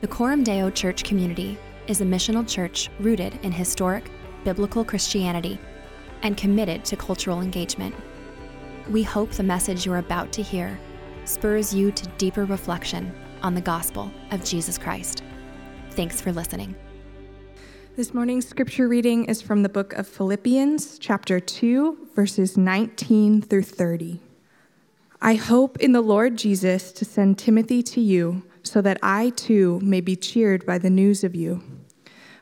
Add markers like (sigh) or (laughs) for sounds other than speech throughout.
The Coram Deo Church community is a missional church rooted in historic, biblical Christianity and committed to cultural engagement. We hope the message you're about to hear spurs you to deeper reflection on the gospel of Jesus Christ. Thanks for listening. This morning's scripture reading is from the book of Philippians, chapter 2, verses 19 through 30. I hope in the Lord Jesus to send Timothy to you so that I too may be cheered by the news of you.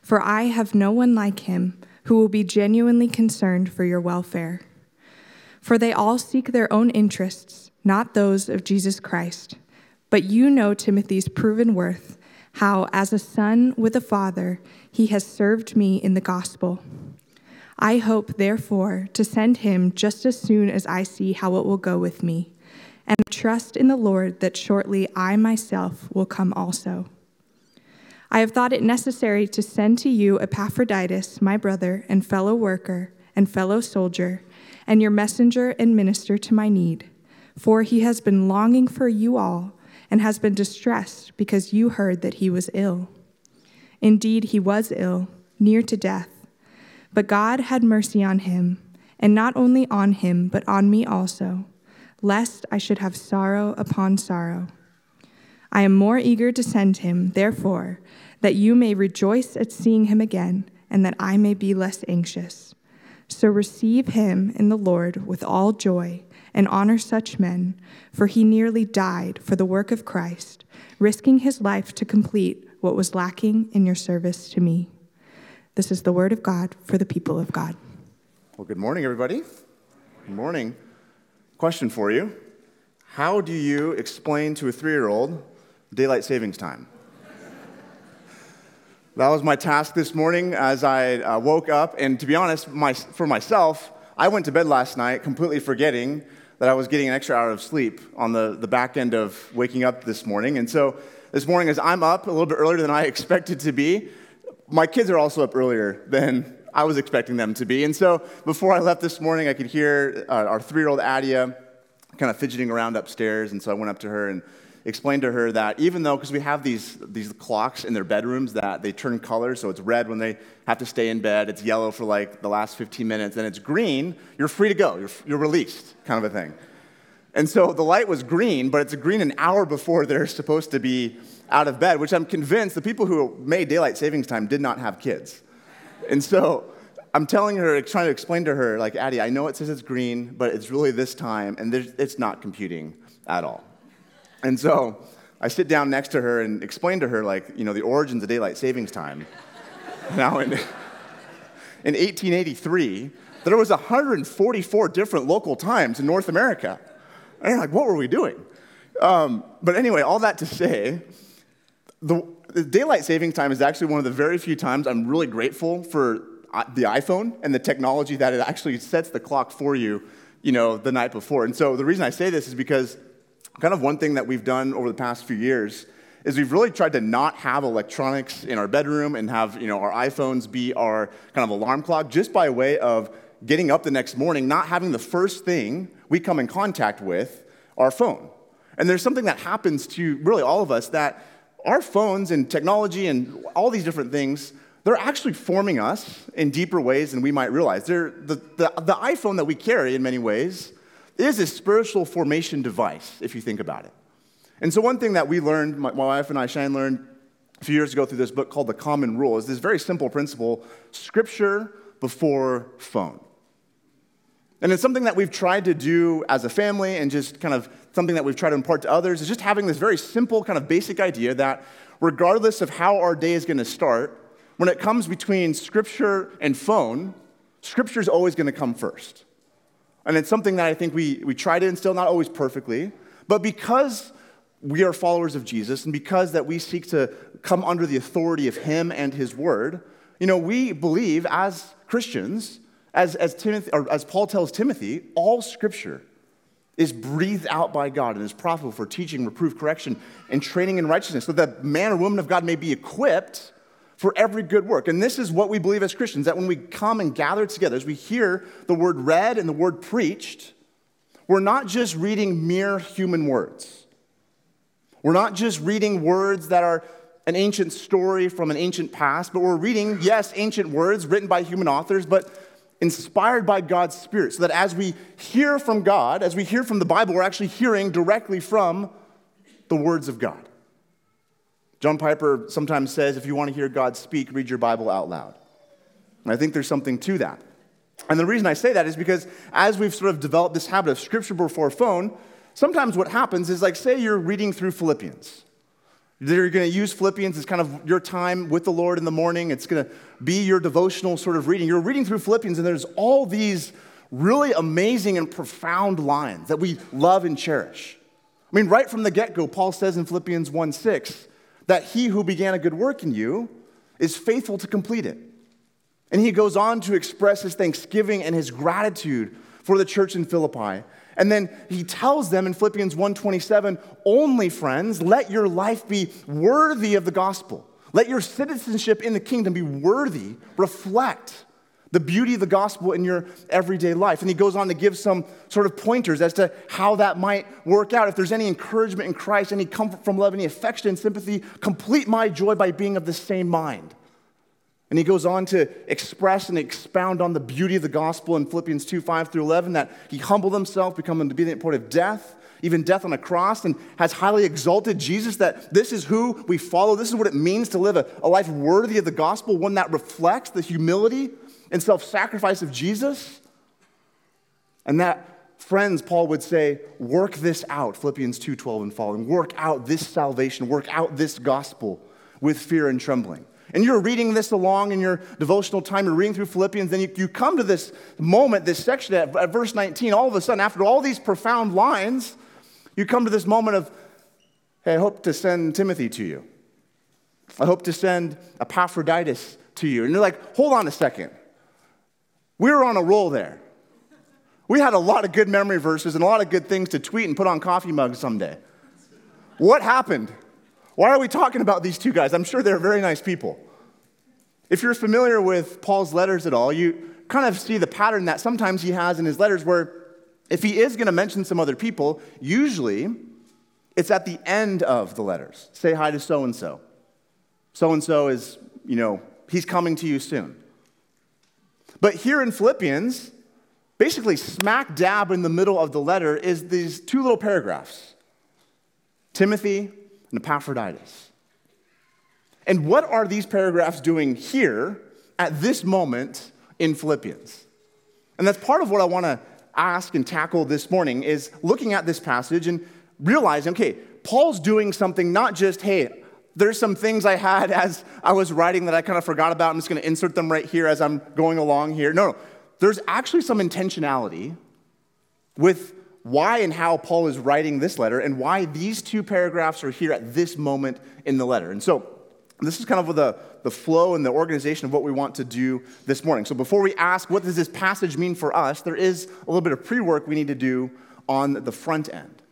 For I have no one like him who will be genuinely concerned for your welfare. For they all seek their own interests, not those of Jesus Christ. But you know Timothy's proven worth, how, as a son with a father, he has served me in the gospel. I hope, therefore, to send him just as soon as I see how it will go with me, and trust in the Lord that shortly I myself will come also. I have thought it necessary to send to you Epaphroditus, my brother and fellow worker and fellow soldier, and your messenger and minister to my need, for he has been longing for you all and has been distressed because you heard that he was ill. Indeed, he was ill, near to death. But God had mercy on him, and not only on him, but on me also, lest I should have sorrow upon sorrow. I am more eager to send him, therefore, that you may rejoice at seeing him again, and that I may be less anxious. So receive him in the Lord with all joy, and honor such men, for he nearly died for the work of Christ, risking his life to complete what was lacking in your service to me. This is the word of God for the people of God. Well, good morning, everybody. Good morning. Question for you How do you explain to a three year old daylight savings time? that was my task this morning as I uh, woke up. And to be honest, my, for myself, I went to bed last night completely forgetting that I was getting an extra hour of sleep on the, the back end of waking up this morning. And so this morning, as I'm up a little bit earlier than I (laughs) expected to be, my kids are also up earlier than I was expecting them to be. And so before I left this morning, I could hear uh, our three year old Adia kind of fidgeting around upstairs. And so I went up to her and explained to her that even though, because we have these, these clocks in their bedrooms that they turn colors, so it's red when they have to stay in bed, it's yellow for like the last 15 minutes, and it's green, you're free to go, you're, you're released, kind of a thing. And so the light was green, but it's green an hour before they're supposed to be out of bed, which I'm convinced the people who made daylight savings time did not have kids. And so I'm telling her, trying to explain to her, like, Addie, I know it says it's green, but it's really this time, and it's not computing at all. And so I sit down next to her and explain to her, like, you know, the origins of daylight savings time. (laughs) now, in, in 1883, there was 144 different local times in North America. And you're like, what were we doing? Um, but anyway, all that to say, the, the, daylight saving time is actually one of the very few times I'm really grateful for uh, the iPhone and the technology that it actually sets the clock for you, you know, the night before. And so the reason I say this is because kind of one thing that we've done over the past few years is we've really tried to not have electronics in our bedroom and have, you know, our iPhones be our kind of alarm clock just by way of getting up the next morning, not having the first thing we come in contact with our phone. And there's something that happens to really all of us that our phones and technology and all these different things, they're actually forming us in deeper ways than we might realize. The, the, the iPhone that we carry, in many ways, is a spiritual formation device, if you think about it. And so, one thing that we learned, my, my wife and I, Shane, learned a few years ago through this book called The Common Rule, is this very simple principle scripture before phone. And it's something that we've tried to do as a family and just kind of something that we've tried to impart to others is just having this very simple, kind of basic idea that regardless of how our day is going to start, when it comes between scripture and phone, scripture is always going to come first. And it's something that I think we, we try to instill, not always perfectly, but because we are followers of Jesus and because that we seek to come under the authority of him and his word, you know, we believe as Christians as, as, Timothy, or as Paul tells Timothy, all scripture is breathed out by God and is profitable for teaching, reproof, correction, and training in righteousness, so that man or woman of God may be equipped for every good work. And this is what we believe as Christians that when we come and gather together, as we hear the word read and the word preached, we're not just reading mere human words. We're not just reading words that are an ancient story from an ancient past, but we're reading, yes, ancient words written by human authors, but inspired by God's Spirit, so that as we hear from God, as we hear from the Bible, we're actually hearing directly from the words of God. John Piper sometimes says if you want to hear God speak, read your Bible out loud. And I think there's something to that. And the reason I say that is because as we've sort of developed this habit of scripture before phone, sometimes what happens is like, say you're reading through Philippians. You're going to use Philippians as kind of your time with the Lord in the morning. It's going to be your devotional sort of reading. You're reading through Philippians, and there's all these really amazing and profound lines that we love and cherish. I mean, right from the get go, Paul says in Philippians 1 6 that he who began a good work in you is faithful to complete it. And he goes on to express his thanksgiving and his gratitude for the church in Philippi. And then he tells them in Philippians 1:27, "Only friends, let your life be worthy of the gospel. Let your citizenship in the kingdom be worthy, reflect the beauty of the gospel in your everyday life." And he goes on to give some sort of pointers as to how that might work out. If there's any encouragement in Christ, any comfort from love, any affection and sympathy, complete my joy by being of the same mind. And he goes on to express and expound on the beauty of the gospel in Philippians 2 5 through 11 that he humbled himself, becoming the point of death, even death on a cross, and has highly exalted Jesus. That this is who we follow. This is what it means to live a, a life worthy of the gospel, one that reflects the humility and self sacrifice of Jesus. And that, friends, Paul would say, work this out, Philippians 2 12 and following. Work out this salvation, work out this gospel with fear and trembling and you're reading this along in your devotional time, you're reading through Philippians, then you, you come to this moment, this section at, at verse 19, all of a sudden, after all these profound lines, you come to this moment of, hey, I hope to send Timothy to you. I hope to send Epaphroditus to you. And you're like, hold on a second. We were on a roll there. We had a lot of good memory verses and a lot of good things to tweet and put on coffee mugs someday. What happened? Why are we talking about these two guys? I'm sure they're very nice people. If you're familiar with Paul's letters at all, you kind of see the pattern that sometimes he has in his letters where if he is going to mention some other people, usually it's at the end of the letters. Say hi to so and so. So and so is, you know, he's coming to you soon. But here in Philippians, basically smack dab in the middle of the letter is these two little paragraphs Timothy and Epaphroditus. And what are these paragraphs doing here at this moment in Philippians? And that's part of what I want to ask and tackle this morning is looking at this passage and realizing, okay, Paul's doing something not just, hey, there's some things I had as I was writing that I kind of forgot about. I'm just going to insert them right here as I'm going along here. No, no. There's actually some intentionality with why and how Paul is writing this letter and why these two paragraphs are here at this moment in the letter. And so this is kind of the, the flow and the organization of what we want to do this morning. So before we ask, what does this passage mean for us, there is a little bit of pre work we need to do on the front end.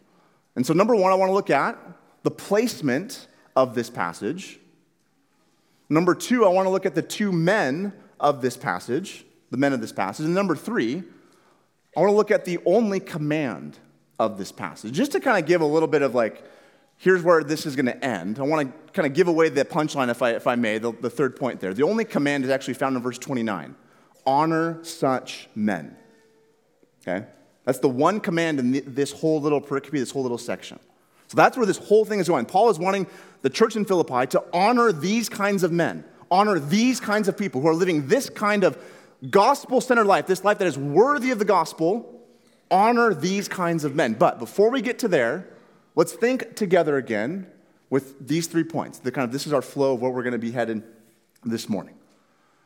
And so, number one, I want to look at the placement of this passage. Number two, I want to look at the two men of this passage, the men of this passage. And number three, I want to look at the only command of this passage, just to kind of give a little bit of like, here's where this is going to end. I want to kind of give away the punchline, if I, if I may, the, the third point there. The only command is actually found in verse 29 honor such men. Okay? That's the one command in this whole little pericope, this whole little section. So that's where this whole thing is going. Paul is wanting the church in Philippi to honor these kinds of men, honor these kinds of people who are living this kind of gospel centered life, this life that is worthy of the gospel. Honor these kinds of men. But before we get to there, Let's think together again with these three points. The kind of this is our flow of what we're going to be headed this morning.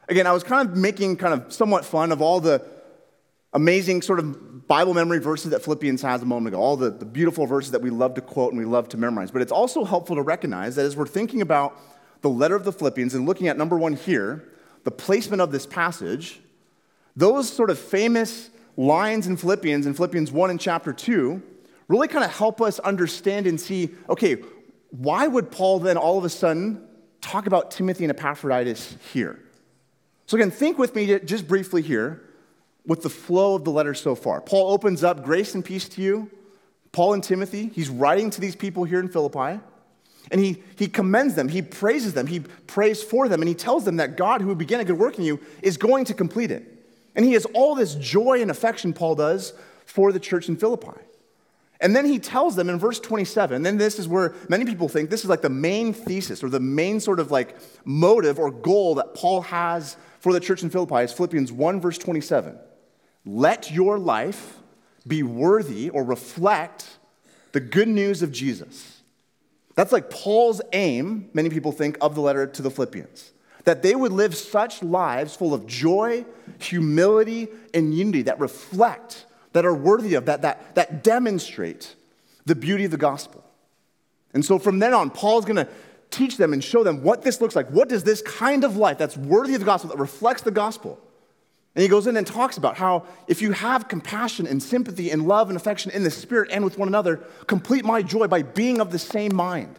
Again, I was kind of making kind of somewhat fun of all the amazing sort of Bible memory verses that Philippians has a moment ago, all the, the beautiful verses that we love to quote and we love to memorize. But it's also helpful to recognize that as we're thinking about the letter of the Philippians and looking at number one here, the placement of this passage, those sort of famous lines in Philippians, in Philippians 1 and chapter 2, really kind of help us understand and see okay, why would Paul then all of a sudden talk about Timothy and Epaphroditus here? So, again, think with me just briefly here with the flow of the letter so far. Paul opens up grace and peace to you. Paul and Timothy, he's writing to these people here in Philippi. And he, he commends them, he praises them, he prays for them, and he tells them that God, who began a good work in you, is going to complete it. And he has all this joy and affection, Paul does, for the church in Philippi. And then he tells them in verse 27, then this is where many people think this is like the main thesis or the main sort of like motive or goal that Paul has for the church in Philippi is Philippians 1, verse 27. Let your life be worthy or reflect the good news of Jesus. That's like Paul's aim, many people think, of the letter to the Philippians. That they would live such lives full of joy, humility, and unity that reflect that are worthy of that, that, that demonstrate the beauty of the gospel. And so from then on, Paul's going to teach them and show them what this looks like. What does this kind of life that's worthy of the gospel, that reflects the gospel? And he goes in and talks about how if you have compassion and sympathy and love and affection in the spirit and with one another, complete my joy by being of the same mind.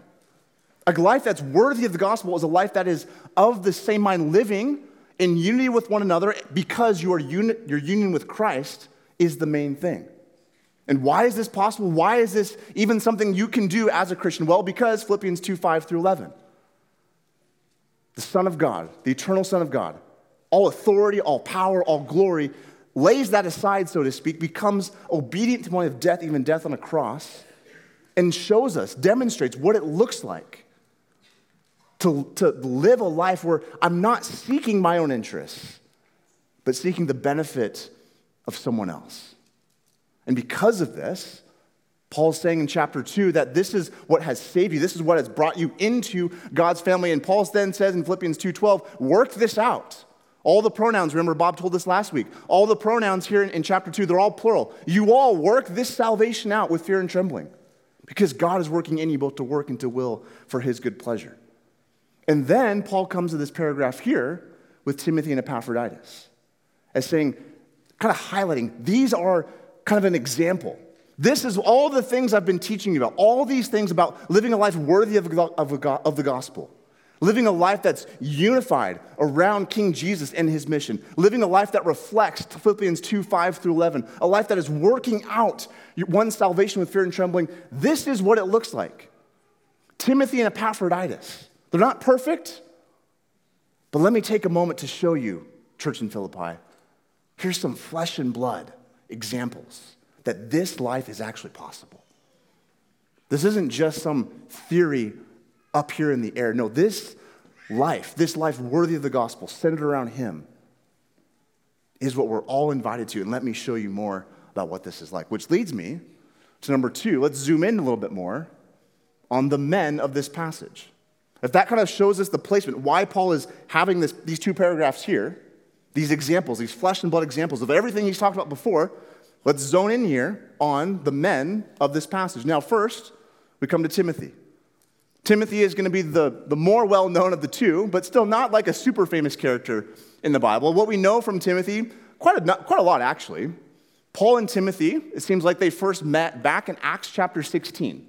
A life that's worthy of the gospel is a life that is of the same mind, living in unity with one another because your, uni- your union with Christ is the main thing. And why is this possible? Why is this even something you can do as a Christian? Well, because Philippians 2 5 through 11. The Son of God, the eternal Son of God, all authority, all power, all glory, lays that aside, so to speak, becomes obedient to the point of death, even death on a cross, and shows us, demonstrates what it looks like to, to live a life where I'm not seeking my own interests, but seeking the benefit of someone else. And because of this, Paul's saying in chapter 2 that this is what has saved you. This is what has brought you into God's family. And Paul then says in Philippians 2:12, work this out. All the pronouns, remember Bob told us last week, all the pronouns here in, in chapter 2, they're all plural. You all work this salvation out with fear and trembling because God is working in you both to work and to will for his good pleasure. And then Paul comes to this paragraph here with Timothy and Epaphroditus as saying, kind of highlighting, these are kind of an example. This is all the things I've been teaching you about, all these things about living a life worthy of, of the gospel, living a life that's unified around King Jesus and his mission, living a life that reflects Philippians 2 5 through 11, a life that is working out one's salvation with fear and trembling. This is what it looks like. Timothy and Epaphroditus, they're not perfect, but let me take a moment to show you, church in Philippi, Here's some flesh and blood examples that this life is actually possible. This isn't just some theory up here in the air. No, this life, this life worthy of the gospel, centered around Him, is what we're all invited to. And let me show you more about what this is like, which leads me to number two. Let's zoom in a little bit more on the men of this passage. If that kind of shows us the placement, why Paul is having this, these two paragraphs here, these examples, these flesh and blood examples of everything he's talked about before, let's zone in here on the men of this passage. Now, first, we come to Timothy. Timothy is going to be the, the more well known of the two, but still not like a super famous character in the Bible. What we know from Timothy, quite a, quite a lot actually. Paul and Timothy, it seems like they first met back in Acts chapter 16.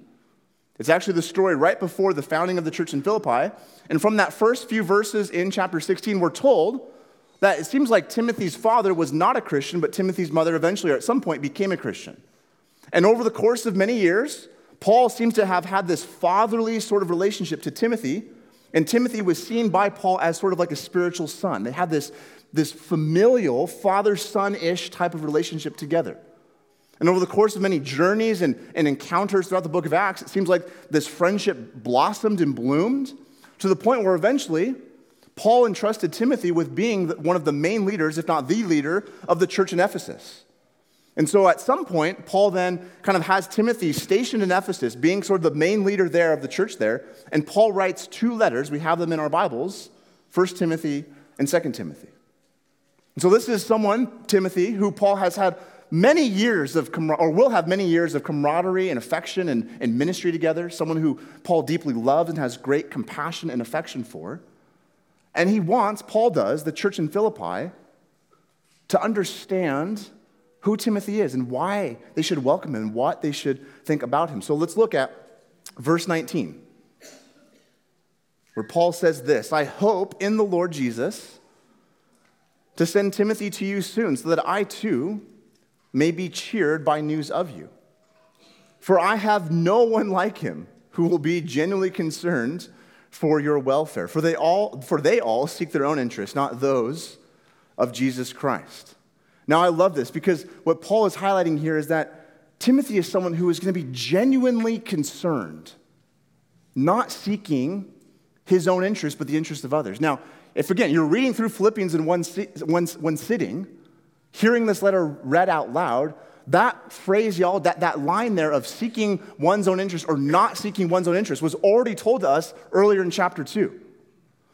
It's actually the story right before the founding of the church in Philippi. And from that first few verses in chapter 16, we're told that it seems like Timothy's father was not a Christian, but Timothy's mother eventually, or at some point, became a Christian. And over the course of many years, Paul seems to have had this fatherly sort of relationship to Timothy, and Timothy was seen by Paul as sort of like a spiritual son. They had this, this familial, father son ish type of relationship together. And over the course of many journeys and, and encounters throughout the book of Acts, it seems like this friendship blossomed and bloomed to the point where eventually Paul entrusted Timothy with being one of the main leaders, if not the leader, of the church in Ephesus. And so at some point, Paul then kind of has Timothy stationed in Ephesus, being sort of the main leader there of the church there. And Paul writes two letters. We have them in our Bibles 1 Timothy and 2 Timothy. And so this is someone, Timothy, who Paul has had many years of, or will have many years of camaraderie and affection and, and ministry together, someone who Paul deeply loves and has great compassion and affection for. And he wants, Paul does, the church in Philippi to understand who Timothy is and why they should welcome him and what they should think about him. So let's look at verse 19, where Paul says this I hope in the Lord Jesus to send Timothy to you soon, so that I too may be cheered by news of you. For I have no one like him who will be genuinely concerned for your welfare. For they all, for they all seek their own interests, not those of Jesus Christ. Now, I love this because what Paul is highlighting here is that Timothy is someone who is going to be genuinely concerned, not seeking his own interest, but the interest of others. Now, if again, you're reading through Philippians in one, one, one sitting, hearing this letter read out loud, that phrase, y'all, that, that line there of seeking one's own interest or not seeking one's own interest was already told to us earlier in chapter 2.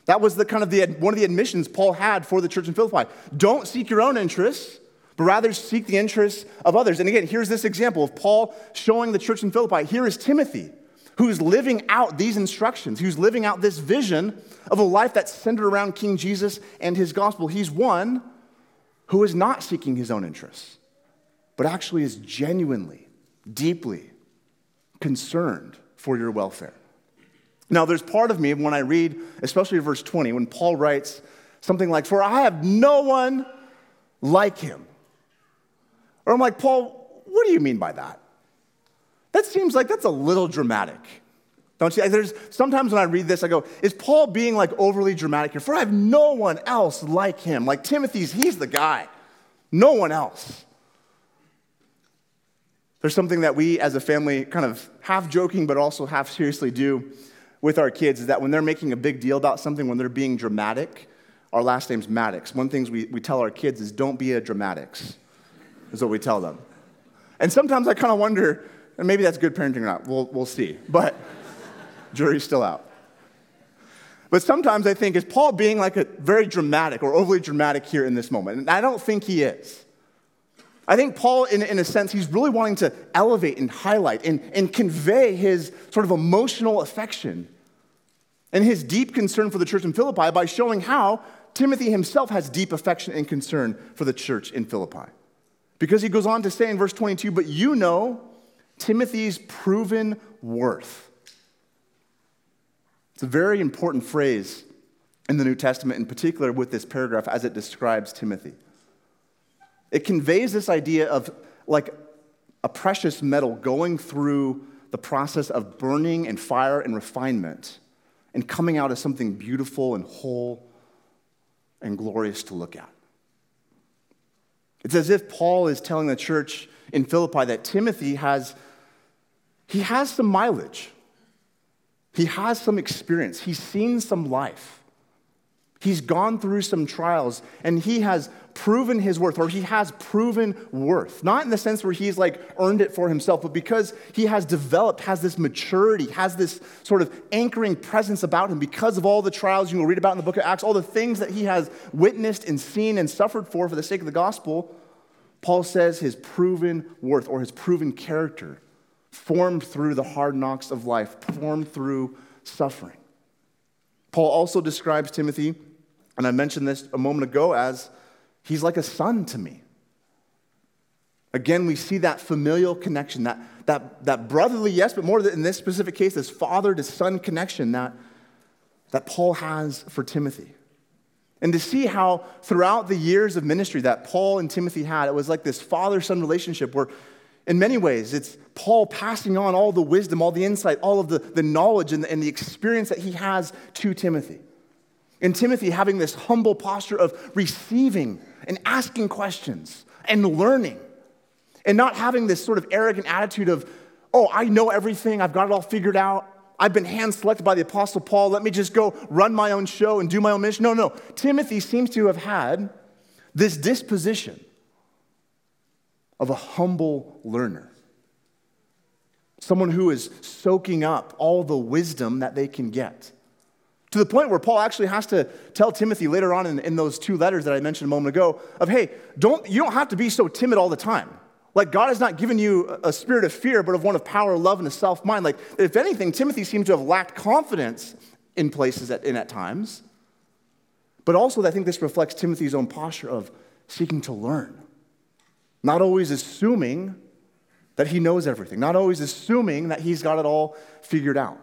That was the kind of the, one of the admissions Paul had for the church in Philippi. Don't seek your own interests, but rather seek the interests of others. And again, here's this example of Paul showing the church in Philippi. Here is Timothy, who's living out these instructions, who's living out this vision of a life that's centered around King Jesus and his gospel. He's one who is not seeking his own interests but actually is genuinely, deeply concerned for your welfare. Now, there's part of me when I read, especially verse 20, when Paul writes something like, For I have no one like him. Or I'm like, Paul, what do you mean by that? That seems like that's a little dramatic. Don't you? There's sometimes when I read this, I go, is Paul being like overly dramatic here? For I have no one else like him. Like Timothy's, he's the guy. No one else. There's something that we as a family kind of half joking, but also half seriously do with our kids is that when they're making a big deal about something, when they're being dramatic, our last name's Maddox. One thing we, we tell our kids is don't be a dramatics, is what we tell them. And sometimes I kind of wonder, and maybe that's good parenting or not, we'll, we'll see. But jury's still out. But sometimes I think, is Paul being like a very dramatic or overly dramatic here in this moment? And I don't think he is. I think Paul, in, in a sense, he's really wanting to elevate and highlight and, and convey his sort of emotional affection and his deep concern for the church in Philippi by showing how Timothy himself has deep affection and concern for the church in Philippi. Because he goes on to say in verse 22, but you know Timothy's proven worth. It's a very important phrase in the New Testament, in particular with this paragraph as it describes Timothy. It conveys this idea of like a precious metal going through the process of burning and fire and refinement and coming out as something beautiful and whole and glorious to look at. It's as if Paul is telling the church in Philippi that Timothy has he has some mileage. He has some experience. He's seen some life. He's gone through some trials and he has proven his worth, or he has proven worth. Not in the sense where he's like earned it for himself, but because he has developed, has this maturity, has this sort of anchoring presence about him because of all the trials you will read about in the book of Acts, all the things that he has witnessed and seen and suffered for for the sake of the gospel. Paul says his proven worth or his proven character formed through the hard knocks of life, formed through suffering. Paul also describes Timothy, and I mentioned this a moment ago, as he's like a son to me. Again, we see that familial connection, that, that, that brotherly, yes, but more in this specific case, this father to son connection that, that Paul has for Timothy. And to see how throughout the years of ministry that Paul and Timothy had, it was like this father son relationship where, in many ways, it's Paul passing on all the wisdom, all the insight, all of the, the knowledge and the, and the experience that he has to Timothy. And Timothy having this humble posture of receiving and asking questions and learning and not having this sort of arrogant attitude of, oh, I know everything, I've got it all figured out. I've been hand selected by the Apostle Paul. Let me just go run my own show and do my own mission. No, no. Timothy seems to have had this disposition of a humble learner someone who is soaking up all the wisdom that they can get. To the point where Paul actually has to tell Timothy later on in, in those two letters that I mentioned a moment ago of, hey, don't, you don't have to be so timid all the time. Like, God has not given you a spirit of fear, but of one of power, love, and a self mind. Like, if anything, Timothy seems to have lacked confidence in places at, in at times. But also, I think this reflects Timothy's own posture of seeking to learn, not always assuming that he knows everything, not always assuming that he's got it all figured out.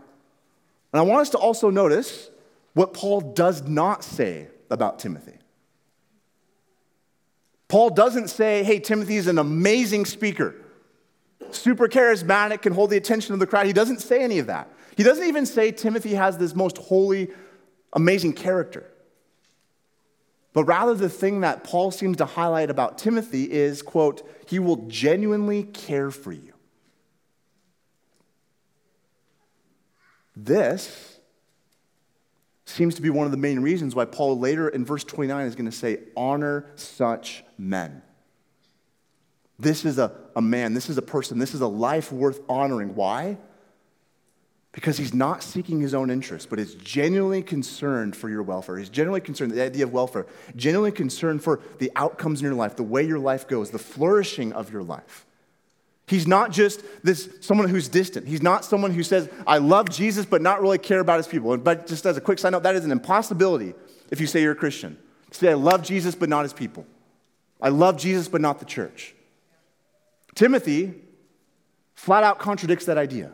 And I want us to also notice what Paul does not say about Timothy. Paul doesn't say, hey, Timothy is an amazing speaker, super charismatic, can hold the attention of the crowd. He doesn't say any of that. He doesn't even say Timothy has this most holy, amazing character. But rather, the thing that Paul seems to highlight about Timothy is, quote, he will genuinely care for you. This seems to be one of the main reasons why Paul later in verse 29 is going to say, honor such men. This is a, a man, this is a person, this is a life worth honoring. Why? Because he's not seeking his own interest, but is genuinely concerned for your welfare. He's genuinely concerned, the idea of welfare, genuinely concerned for the outcomes in your life, the way your life goes, the flourishing of your life. He's not just this someone who's distant. He's not someone who says, I love Jesus, but not really care about his people. But just as a quick side note, that is an impossibility if you say you're a Christian. Say, I love Jesus, but not his people. I love Jesus, but not the church. Timothy flat out contradicts that idea.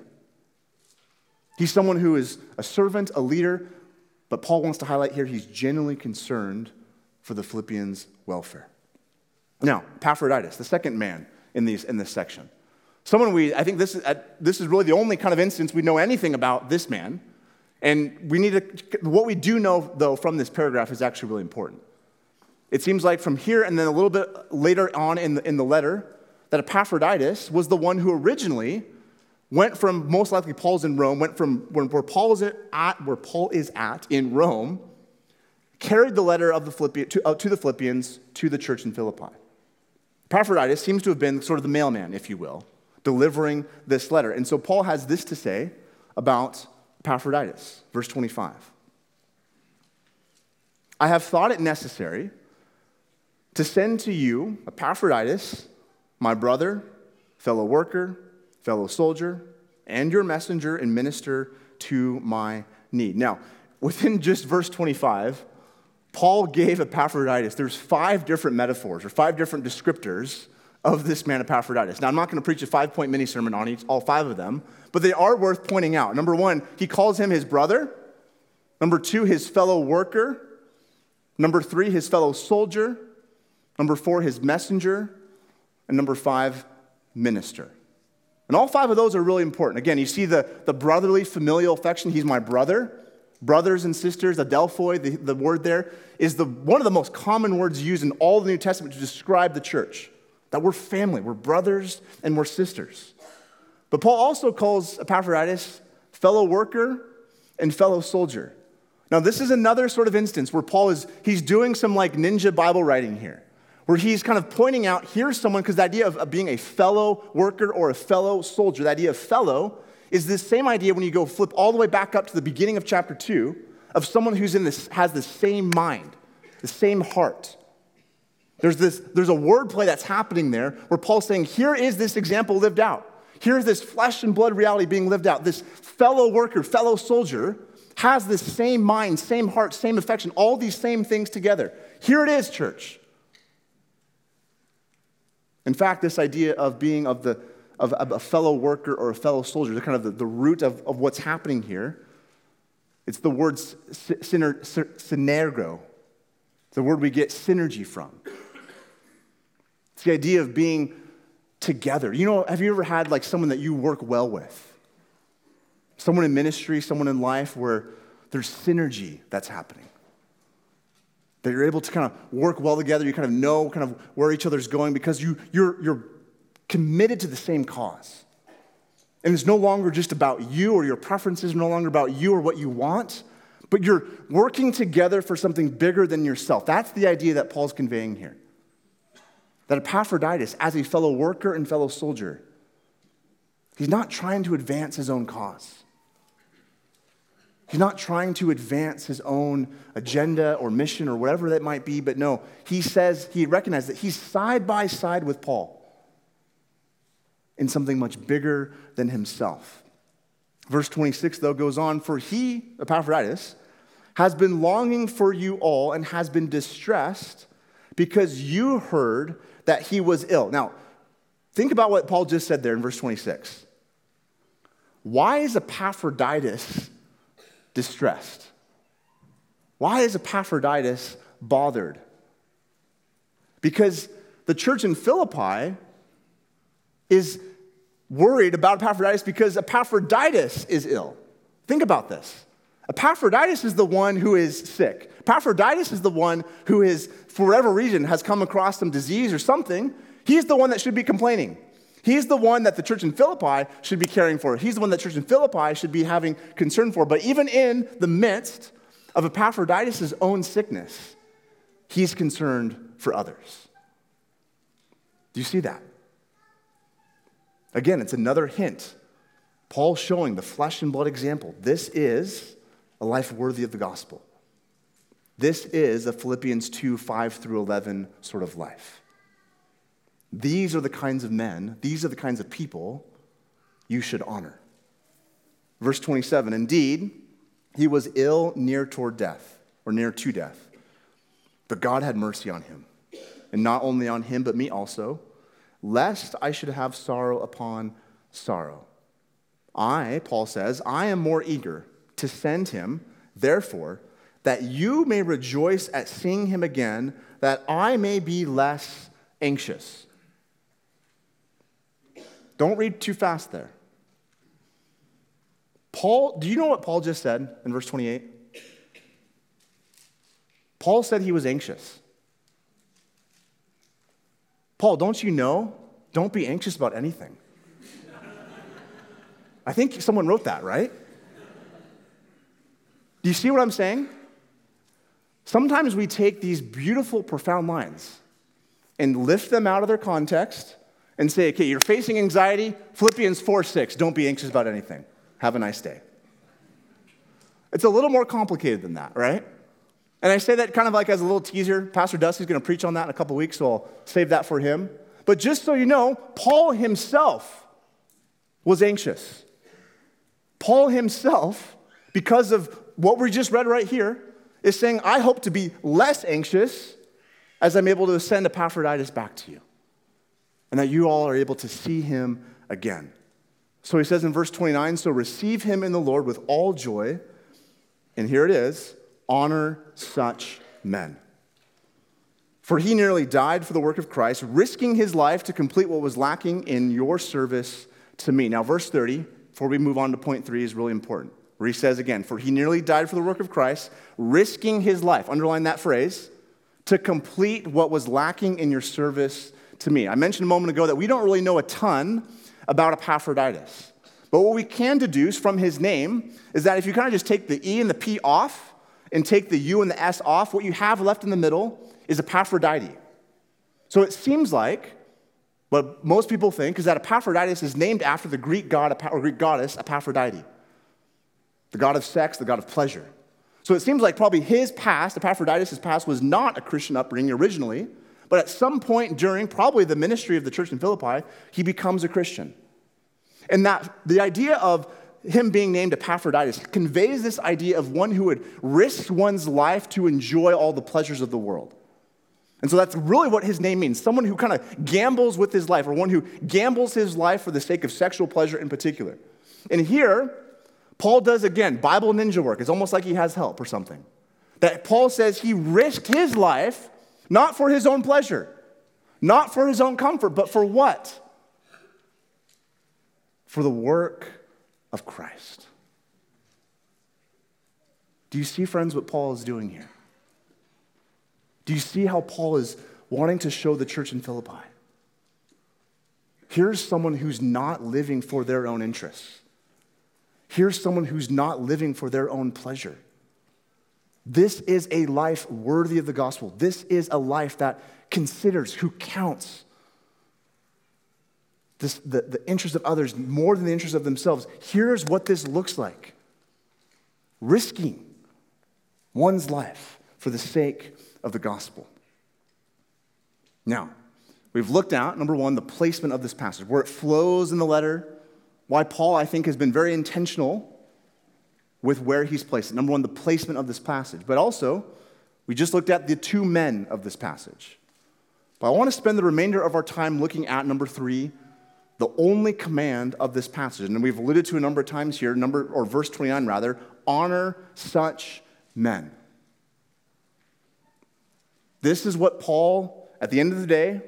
He's someone who is a servant, a leader, but Paul wants to highlight here he's genuinely concerned for the Philippians' welfare. Now, Epaphroditus, the second man in, these, in this section. Someone we, I think this is, uh, this is really the only kind of instance we know anything about this man. And we need to, what we do know, though, from this paragraph is actually really important. It seems like from here and then a little bit later on in the, in the letter, that Epaphroditus was the one who originally went from, most likely Paul's in Rome, went from where, Paul is at, where Paul is at in Rome, carried the letter of the Philippi, to, uh, to the Philippians to the church in Philippi. Epaphroditus seems to have been sort of the mailman, if you will, delivering this letter. And so Paul has this to say about Epaphroditus, verse 25. I have thought it necessary to send to you Epaphroditus, my brother, fellow worker, fellow soldier, and your messenger and minister to my need. Now, within just verse 25, Paul gave Epaphroditus, there's five different metaphors or five different descriptors of this man Epaphroditus. Now, I'm not going to preach a five point mini sermon on each, all five of them, but they are worth pointing out. Number one, he calls him his brother. Number two, his fellow worker. Number three, his fellow soldier. Number four, his messenger. And number five, minister. And all five of those are really important. Again, you see the, the brotherly familial affection. He's my brother. Brothers and sisters, adelphoi, the, the word there, is the, one of the most common words used in all the New Testament to describe the church. That we're family, we're brothers and we're sisters. But Paul also calls Epaphroditus fellow worker and fellow soldier. Now, this is another sort of instance where Paul is, he's doing some like ninja Bible writing here, where he's kind of pointing out here's someone, because the idea of, being a fellow worker or a fellow soldier, the idea of fellow is this same idea when you go flip all the way back up to the beginning of chapter 2 of someone who's in this, has the same mind, the same heart. There's, this, there's a wordplay that's happening there where Paul's saying, here is this example lived out. Here's this flesh and blood reality being lived out. This fellow worker, fellow soldier has this same mind, same heart, same affection, all these same things together. Here it is, church. In fact, this idea of being of, the, of, a fellow worker or a fellow soldier, is kind of the, the root of, of what's happening here, it's the word synergo, the word we get synergy from. It's the idea of being together. You know, have you ever had like someone that you work well with? Someone in ministry, someone in life where there's synergy that's happening. That you're able to kind of work well together, you kind of know kind of where each other's going because you, you're, you're committed to the same cause. And it's no longer just about you or your preferences, no longer about you or what you want, but you're working together for something bigger than yourself. That's the idea that Paul's conveying here. That Epaphroditus, as a fellow worker and fellow soldier, he's not trying to advance his own cause. He's not trying to advance his own agenda or mission or whatever that might be, but no, he says, he recognizes that he's side by side with Paul in something much bigger than himself. Verse 26, though, goes on For he, Epaphroditus, has been longing for you all and has been distressed because you heard that he was ill. Now, think about what Paul just said there in verse 26. Why is Epaphroditus distressed? Why is Epaphroditus bothered? Because the church in Philippi is worried about Epaphroditus because Epaphroditus is ill. Think about this. Epaphroditus is the one who is sick. Epaphroditus is the one who is, for whatever reason, has come across some disease or something. He's the one that should be complaining. He's the one that the church in Philippi should be caring for. He's the one that church in Philippi should be having concern for. But even in the midst of Epaphroditus' own sickness, he's concerned for others. Do you see that? Again, it's another hint. Paul showing the flesh and blood example. This is a life worthy of the gospel. This is a Philippians 2 5 through 11 sort of life. These are the kinds of men, these are the kinds of people you should honor. Verse 27 Indeed, he was ill near toward death, or near to death, but God had mercy on him. And not only on him, but me also, lest I should have sorrow upon sorrow. I, Paul says, I am more eager to send him, therefore, that you may rejoice at seeing him again, that I may be less anxious. Don't read too fast there. Paul, do you know what Paul just said in verse 28? Paul said he was anxious. Paul, don't you know? Don't be anxious about anything. I think someone wrote that, right? Do you see what I'm saying? Sometimes we take these beautiful, profound lines and lift them out of their context and say, okay, you're facing anxiety, Philippians 4 6, don't be anxious about anything. Have a nice day. It's a little more complicated than that, right? And I say that kind of like as a little teaser. Pastor Dusty's going to preach on that in a couple weeks, so I'll save that for him. But just so you know, Paul himself was anxious. Paul himself, because of what we just read right here, is saying, I hope to be less anxious as I'm able to send Epaphroditus back to you, and that you all are able to see him again. So he says in verse 29 So receive him in the Lord with all joy, and here it is honor such men. For he nearly died for the work of Christ, risking his life to complete what was lacking in your service to me. Now, verse 30, before we move on to point three, is really important. Where he says again, For he nearly died for the work of Christ, risking his life, underline that phrase, to complete what was lacking in your service to me. I mentioned a moment ago that we don't really know a ton about Epaphroditus. But what we can deduce from his name is that if you kind of just take the E and the P off and take the U and the S off, what you have left in the middle is Aphrodite. So it seems like what most people think is that Epaphroditus is named after the Greek god or Greek goddess Aphrodite, the god of sex, the god of pleasure. So it seems like probably his past, Epaphroditus' past, was not a Christian upbringing originally, but at some point during probably the ministry of the church in Philippi, he becomes a Christian. And that the idea of him being named Epaphroditus conveys this idea of one who would risk one's life to enjoy all the pleasures of the world. And so that's really what his name means someone who kind of gambles with his life, or one who gambles his life for the sake of sexual pleasure in particular. And here, Paul does again Bible ninja work. It's almost like he has help or something. That Paul says he risked his life not for his own pleasure, not for his own comfort, but for what? For the work of Christ. Do you see, friends, what Paul is doing here? Do you see how Paul is wanting to show the church in Philippi? Here's someone who's not living for their own interests. Here's someone who's not living for their own pleasure. This is a life worthy of the gospel. This is a life that considers, who counts this, the, the interest of others more than the interest of themselves. Here's what this looks like risking one's life for the sake of the gospel. Now, we've looked at, number one, the placement of this passage, where it flows in the letter, why Paul, I think, has been very intentional with where he's placed it. Number one, the placement of this passage. But also, we just looked at the two men of this passage. But I want to spend the remainder of our time looking at number three, the only command of this passage. And we've alluded to a number of times here, number or verse 29 rather, honor such men. This is what Paul, at the end of the day,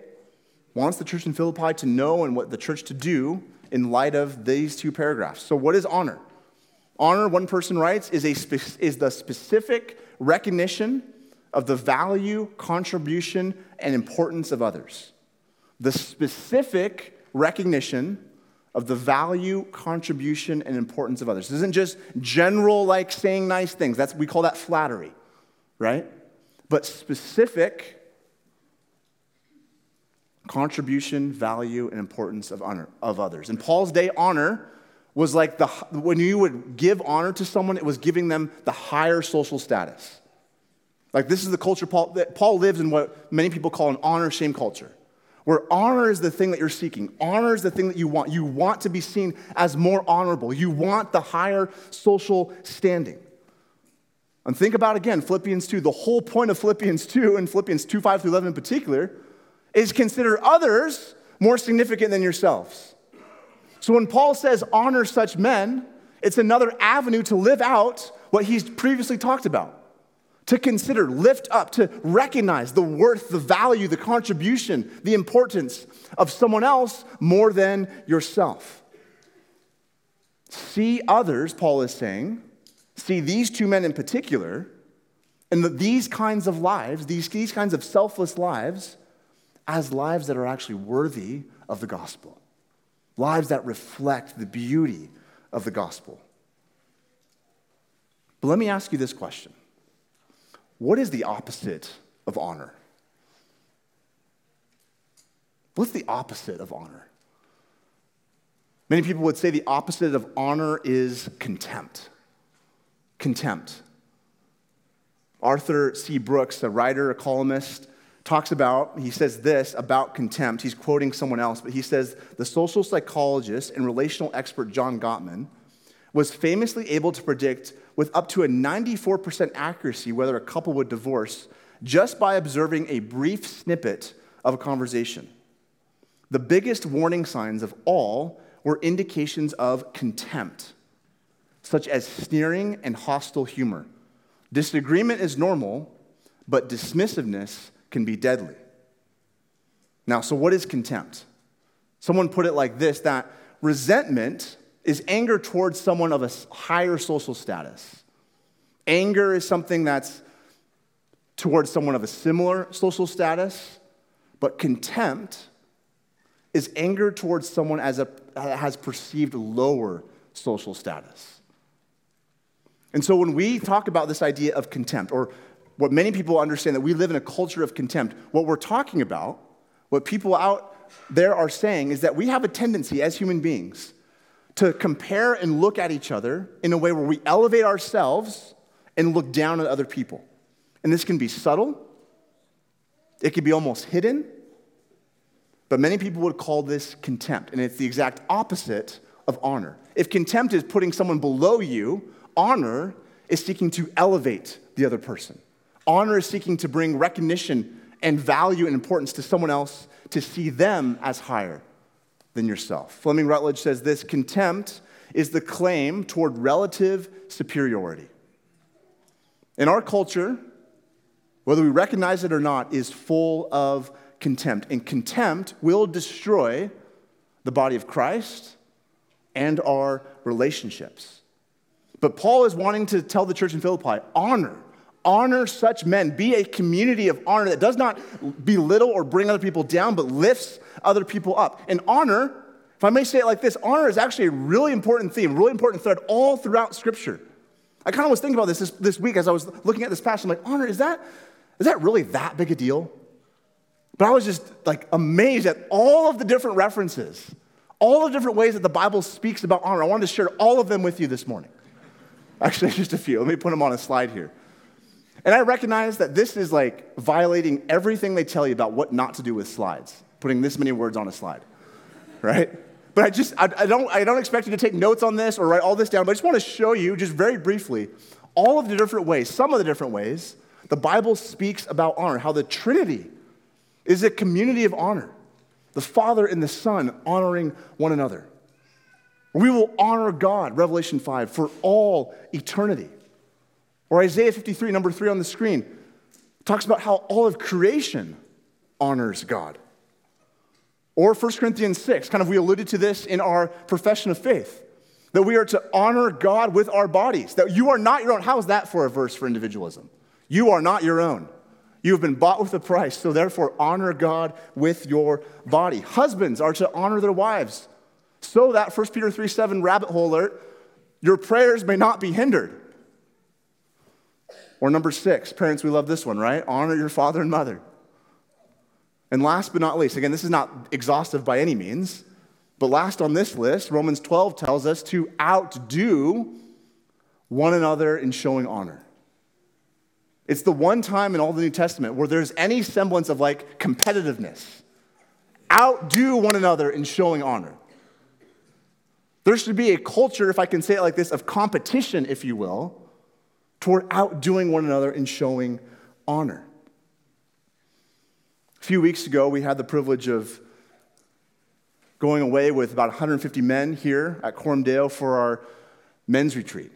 wants the church in Philippi to know and what the church to do in light of these two paragraphs. So, what is honor? Honor, one person writes, is, a spe- is the specific recognition of the value, contribution, and importance of others. The specific recognition of the value, contribution, and importance of others. This isn't just general, like saying nice things. That's, we call that flattery, right? But specific contribution, value, and importance of honor of others. In Paul's day, honor was like the when you would give honor to someone, it was giving them the higher social status. Like this is the culture Paul Paul lives in what many people call an honor shame culture. Where honor is the thing that you're seeking. Honor is the thing that you want. You want to be seen as more honorable. You want the higher social standing. And think about again Philippians 2. The whole point of Philippians 2 and Philippians 2 5 through 11 in particular is consider others more significant than yourselves. So when Paul says honor such men, it's another avenue to live out what he's previously talked about. To consider, lift up, to recognize the worth, the value, the contribution, the importance of someone else more than yourself. See others, Paul is saying, see these two men in particular, and the, these kinds of lives, these, these kinds of selfless lives, as lives that are actually worthy of the gospel, lives that reflect the beauty of the gospel. But let me ask you this question What is the opposite of honor? What's the opposite of honor? Many people would say the opposite of honor is contempt. Contempt. Arthur C. Brooks, a writer, a columnist, talks about, he says this about contempt. He's quoting someone else, but he says the social psychologist and relational expert John Gottman was famously able to predict with up to a 94% accuracy whether a couple would divorce just by observing a brief snippet of a conversation. The biggest warning signs of all were indications of contempt, such as sneering and hostile humor. Disagreement is normal, but dismissiveness can be deadly. Now, so what is contempt? Someone put it like this that resentment is anger towards someone of a higher social status. Anger is something that's towards someone of a similar social status, but contempt is anger towards someone as a has perceived lower social status. And so when we talk about this idea of contempt or what many people understand that we live in a culture of contempt. What we're talking about, what people out there are saying, is that we have a tendency as human beings to compare and look at each other in a way where we elevate ourselves and look down at other people. And this can be subtle, it can be almost hidden, but many people would call this contempt. And it's the exact opposite of honor. If contempt is putting someone below you, honor is seeking to elevate the other person. Honor is seeking to bring recognition and value and importance to someone else to see them as higher than yourself. Fleming Rutledge says this contempt is the claim toward relative superiority. In our culture, whether we recognize it or not, is full of contempt. And contempt will destroy the body of Christ and our relationships. But Paul is wanting to tell the church in Philippi honor Honor such men. Be a community of honor that does not belittle or bring other people down, but lifts other people up. And honor, if I may say it like this, honor is actually a really important theme, really important thread all throughout Scripture. I kind of was thinking about this, this this week as I was looking at this passage. I'm like, honor, is that, is that really that big a deal? But I was just like amazed at all of the different references, all the different ways that the Bible speaks about honor. I wanted to share all of them with you this morning. Actually, (laughs) just a few. Let me put them on a slide here. And I recognize that this is like violating everything they tell you about what not to do with slides, putting this many words on a slide, right? But I just, I, I, don't, I don't expect you to take notes on this or write all this down, but I just want to show you, just very briefly, all of the different ways, some of the different ways the Bible speaks about honor, how the Trinity is a community of honor, the Father and the Son honoring one another. We will honor God, Revelation 5, for all eternity. Or Isaiah 53, number three on the screen, talks about how all of creation honors God. Or 1 Corinthians 6, kind of we alluded to this in our profession of faith. That we are to honor God with our bodies. That you are not your own. How is that for a verse for individualism? You are not your own. You have been bought with a price, so therefore honor God with your body. Husbands are to honor their wives, so that 1 Peter 3 7 rabbit hole alert, your prayers may not be hindered. Or number six, parents, we love this one, right? Honor your father and mother. And last but not least, again, this is not exhaustive by any means, but last on this list, Romans 12 tells us to outdo one another in showing honor. It's the one time in all the New Testament where there's any semblance of like competitiveness. Outdo one another in showing honor. There should be a culture, if I can say it like this, of competition, if you will, toward outdoing one another in showing honor. A few weeks ago, we had the privilege of going away with about 150 men here at Coram Deo for our men's retreat.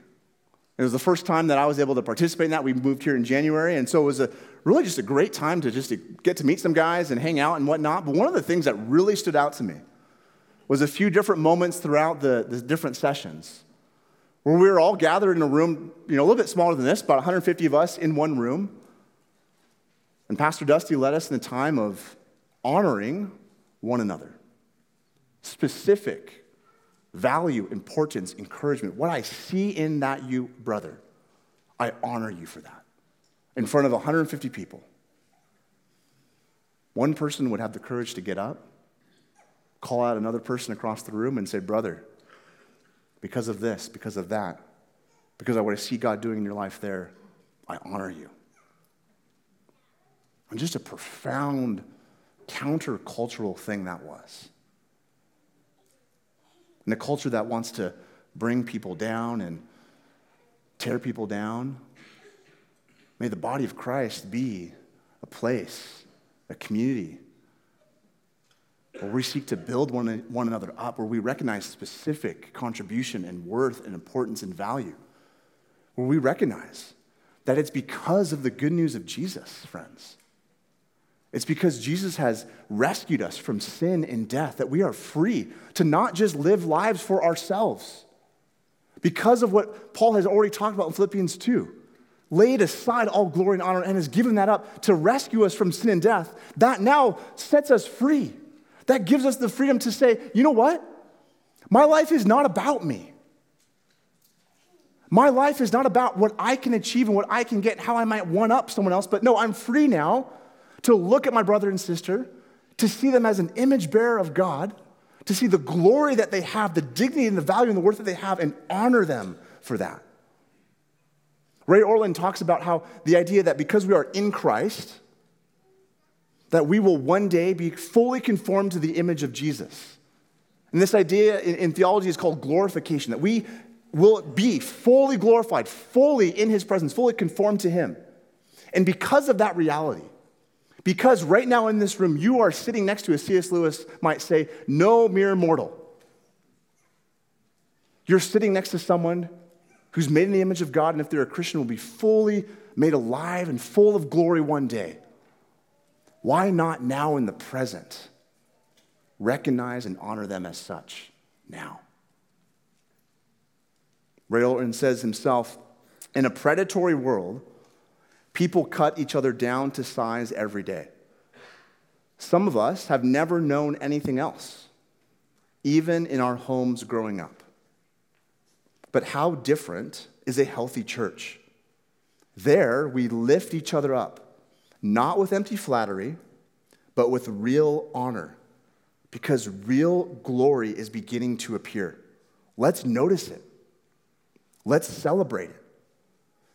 It was the first time that I was able to participate in that. We moved here in January, and so it was a, really just a great time to just get to meet some guys and hang out and whatnot. But one of the things that really stood out to me was a few different moments throughout the, the different sessions where we were all gathered in a room, you know, a little bit smaller than this, about 150 of us in one room. And Pastor Dusty led us in a time of honoring one another. Specific value, importance, encouragement. What I see in that you, brother, I honor you for that. In front of 150 people. One person would have the courage to get up, call out another person across the room, and say, Brother, because of this, because of that, because of what I see God doing in your life there, I honor you. And just a profound countercultural thing that was. In a culture that wants to bring people down and tear people down, may the body of Christ be a place, a community where we seek to build one, one another up, where we recognize specific contribution and worth and importance and value, where we recognize that it's because of the good news of Jesus, friends. It's because Jesus has rescued us from sin and death that we are free to not just live lives for ourselves. Because of what Paul has already talked about in Philippians 2, laid aside all glory and honor and has given that up to rescue us from sin and death, that now sets us free that gives us the freedom to say, you know what? My life is not about me. My life is not about what I can achieve and what I can get, how I might one up someone else, but no, I'm free now to look at my brother and sister, to see them as an image bearer of God, to see the glory that they have, the dignity and the value and the worth that they have, and honor them for that. Ray Ortlund talks about how the idea that because we are in Christ, that we will one day be fully conformed to the image of Jesus. And this idea in, theology is called glorification, that we will be fully glorified, fully in his presence, fully conformed to him. And because of that reality, because right now in this room you are sitting next to, as C.S. Lewis might say, no mere mortal. You're sitting next to someone who's made in the image of God, and if they're a Christian, will be fully made alive and full of glory one day. Why not now in the present? Recognize and honor them as such now. Ray Ortlund says himself In a predatory world, people cut each other down to size every day. Some of us have never known anything else, even in our homes growing up. But how different is a healthy church? There, we lift each other up not with empty flattery, but with real honor, because real glory is beginning to appear. Let's notice it. Let's celebrate it.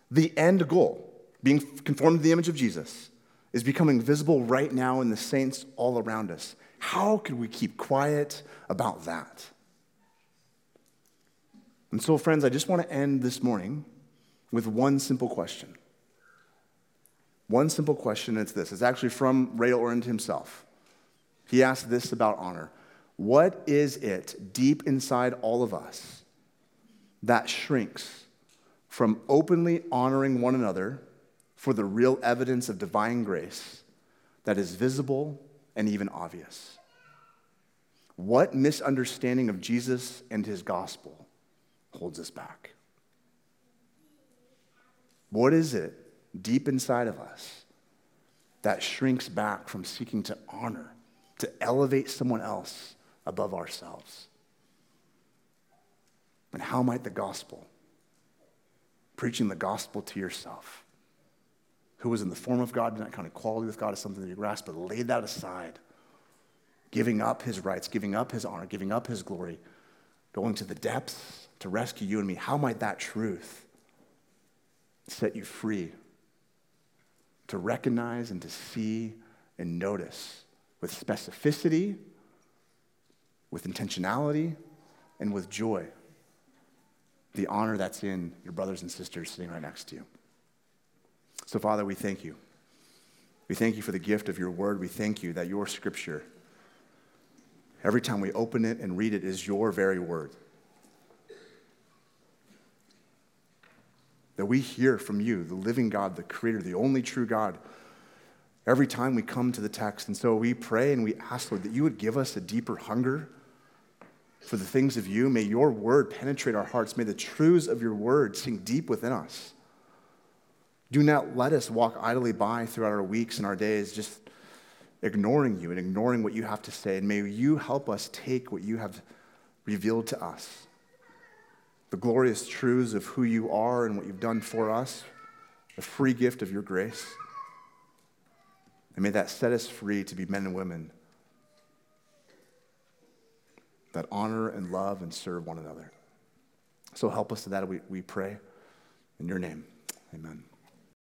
The end goal, being conformed to the image of Jesus, is becoming visible right now in the saints all around us. How could we keep quiet about that? And so, friends, I just want to end this morning with one simple question one simple question, and it's this. It's actually from Ray Ortlund himself. He asked this about honor What is it deep inside all of us that shrinks from openly honoring one another for the real evidence of divine grace that is visible and even obvious? What misunderstanding of Jesus and his gospel holds us back? What is it deep inside of us that shrinks back from seeking to honor, to elevate someone else above ourselves? And how might the gospel, preaching the gospel to yourself, who was in the form of God, not kind of equality with God as something that you grasp, but laid that aside, giving up his rights, giving up his honor, giving up his glory, going to the depths to rescue you and me, how might that truth set you free to recognize and to see and notice with specificity, with intentionality, and with joy the honor that's in your brothers and sisters sitting right next to you. So, Father, we thank you. We thank you for the gift of your word. We thank you that your scripture, every time we open it and read it, is your very word. That we hear from you, the living God, the creator, the only true God, every time we come to the text. And so we pray and we ask, Lord, that you would give us a deeper hunger for the things of you. May your word penetrate our hearts. May the truths of your word sink deep within us. Do not let us walk idly by throughout our weeks and our days, just ignoring you and ignoring what you have to say. And may you help us take what you have revealed to us the glorious truths of who you are and what you've done for us, the free gift of your grace. And may that set us free to be men and women that honor and love and serve one another. So help us to that, we, we pray. In your name, amen.